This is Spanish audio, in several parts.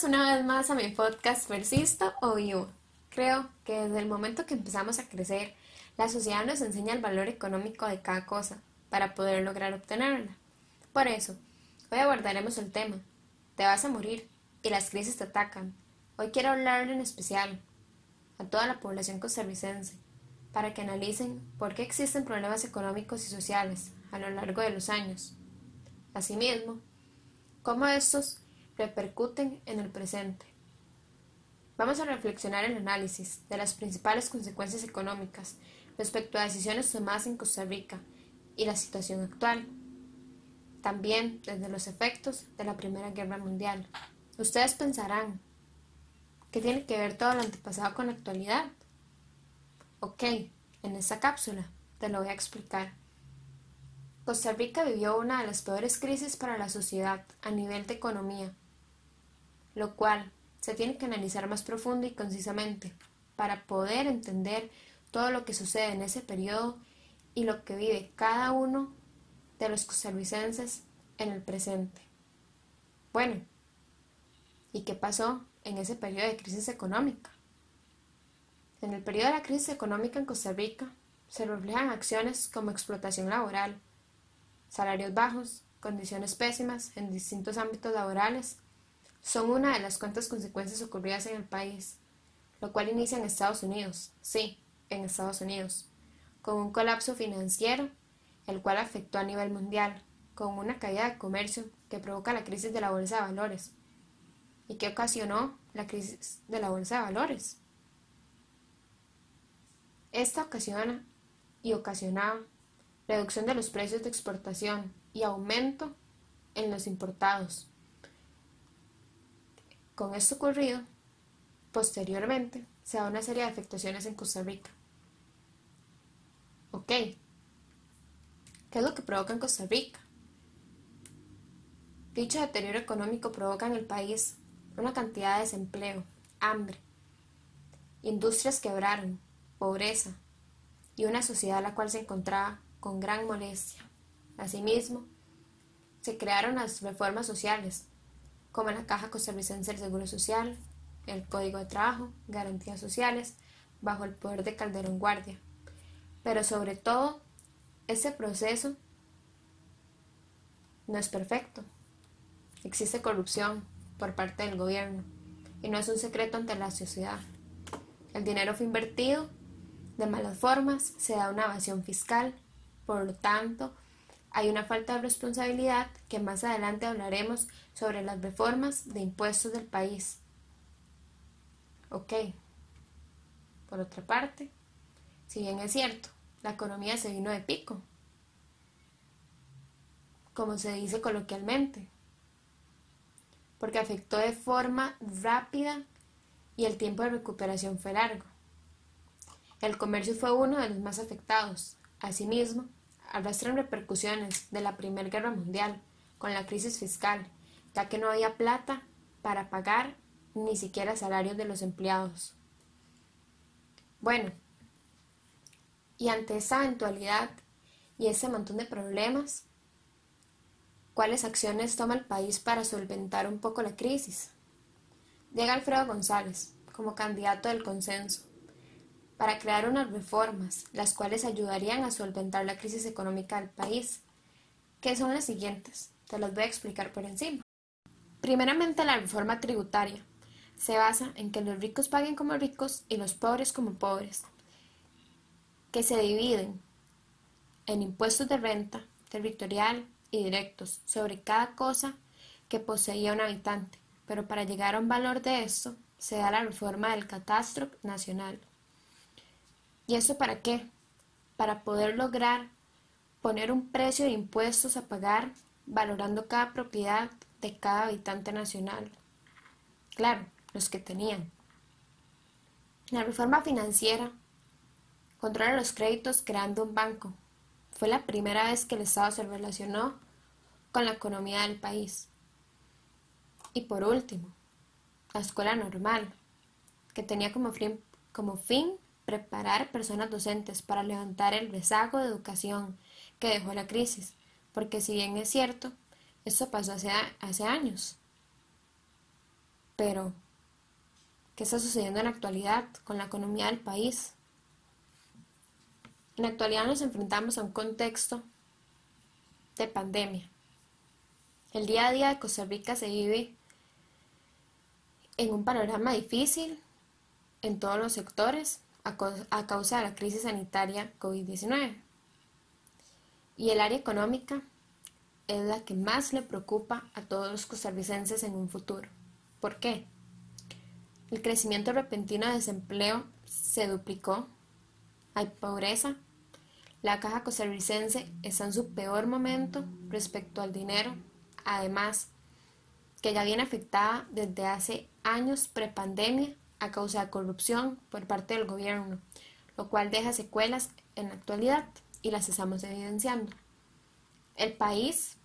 Bienvenidos una vez más a mi podcast Persisto o Vivo. Creo que desde el momento que empezamos a crecer, la sociedad nos enseña el valor económico de cada cosa para poder lograr obtenerla. Por eso, hoy abordaremos el tema. Te vas a morir y las crisis te atacan. Hoy quiero hablar en especial a toda la población costarricense para que analicen por qué existen problemas económicos y sociales a lo largo de los años. Asimismo, cómo estos repercuten en el presente. Vamos a reflexionar el análisis de las principales consecuencias económicas respecto a decisiones tomadas en Costa Rica y la situación actual. También desde los efectos de la Primera Guerra Mundial. Ustedes pensarán, ¿qué tiene que ver todo lo antepasado con la actualidad? Ok, en esta cápsula te lo voy a explicar. Costa Rica vivió una de las peores crisis para la sociedad a nivel de economía lo cual se tiene que analizar más profundo y concisamente para poder entender todo lo que sucede en ese periodo y lo que vive cada uno de los costarricenses en el presente. Bueno, ¿y qué pasó en ese periodo de crisis económica? En el periodo de la crisis económica en Costa Rica se reflejan acciones como explotación laboral, salarios bajos, condiciones pésimas en distintos ámbitos laborales, son una de las cuantas consecuencias ocurridas en el país, lo cual inicia en Estados Unidos, sí, en Estados Unidos, con un colapso financiero, el cual afectó a nivel mundial, con una caída de comercio que provoca la crisis de la bolsa de valores. ¿Y qué ocasionó la crisis de la bolsa de valores? Esta ocasiona y ocasionaba reducción de los precios de exportación y aumento en los importados, con esto ocurrido, posteriormente, se da una serie de afectaciones en Costa Rica. Ok, ¿qué es lo que provoca en Costa Rica? Dicho deterioro económico provoca en el país una cantidad de desempleo, hambre, industrias quebraron, pobreza y una sociedad la cual se encontraba con gran molestia. Asimismo, se crearon las reformas sociales como la Caja Costarricense del Seguro Social, el Código de Trabajo, Garantías Sociales, bajo el poder de Calderón Guardia. Pero sobre todo, ese proceso no es perfecto. Existe corrupción por parte del gobierno y no es un secreto ante la sociedad. El dinero fue invertido de malas formas, se da una evasión fiscal, por lo tanto, hay una falta de responsabilidad que más adelante hablaremos sobre las reformas de impuestos del país. Ok. Por otra parte, si bien es cierto, la economía se vino de pico, como se dice coloquialmente, porque afectó de forma rápida y el tiempo de recuperación fue largo. El comercio fue uno de los más afectados. Asimismo, arrastran repercusiones de la Primera Guerra Mundial con la crisis fiscal, ya que no había plata para pagar ni siquiera salarios de los empleados. Bueno, y ante esa eventualidad y ese montón de problemas, ¿cuáles acciones toma el país para solventar un poco la crisis? Llega Alfredo González como candidato del consenso para crear unas reformas, las cuales ayudarían a solventar la crisis económica del país, que son las siguientes. Te las voy a explicar por encima. Primeramente, la reforma tributaria se basa en que los ricos paguen como ricos y los pobres como pobres, que se dividen en impuestos de renta, territorial y directos sobre cada cosa que poseía un habitante, pero para llegar a un valor de esto se da la reforma del catastro nacional, ¿Y eso para qué? Para poder lograr poner un precio de impuestos a pagar valorando cada propiedad de cada habitante nacional. Claro, los que tenían. La reforma financiera controla los créditos creando un banco. Fue la primera vez que el Estado se relacionó con la economía del país. Y por último, la escuela normal, que tenía como como fin preparar personas docentes para levantar el rezago de educación que dejó la crisis, porque si bien es cierto, esto pasó hace, hace años. Pero, ¿qué está sucediendo en la actualidad con la economía del país? En la actualidad nos enfrentamos a un contexto de pandemia. El día a día de Costa Rica se vive en un panorama difícil en todos los sectores a, causa de la crisis sanitaria COVID-19. Y el área económica es la que más le preocupa a todos los costarricenses en un futuro. ¿Por qué? El crecimiento repentino de desempleo se duplicó, hay pobreza, la caja costarricense está en su peor momento respecto al dinero, además que ya viene afectada desde hace años prepandemia a causa de corrupción por parte del gobierno, lo cual deja secuelas en la actualidad y las estamos evidenciando. El país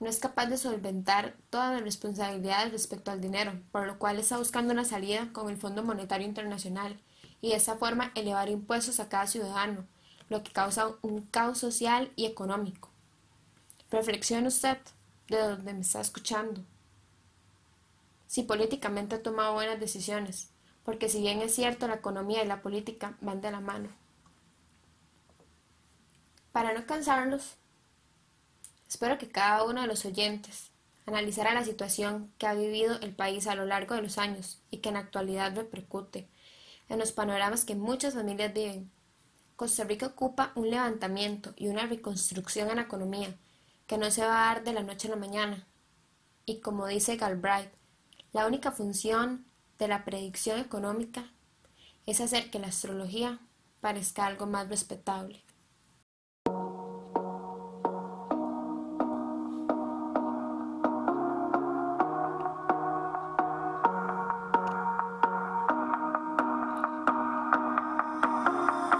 no es capaz de solventar todas las responsabilidades respecto al dinero, por lo cual está buscando una salida con el Fondo Monetario Internacional y de esa forma elevar impuestos a cada ciudadano, lo que causa un caos social y económico. Reflexione usted de donde me está escuchando si políticamente ha tomado buenas decisiones, porque si bien es cierto la economía y la política van de la mano. Para no cansarlos, espero que cada uno de los oyentes analizara la situación que ha vivido el país a lo largo de los años y que en actualidad repercute en los panoramas que muchas familias viven. Costa Rica ocupa un levantamiento y una reconstrucción en la economía que no se va a dar de la noche a la mañana. Y como dice Galbraith, la única función de la predicción económica es hacer que la astrología parezca algo más respetable.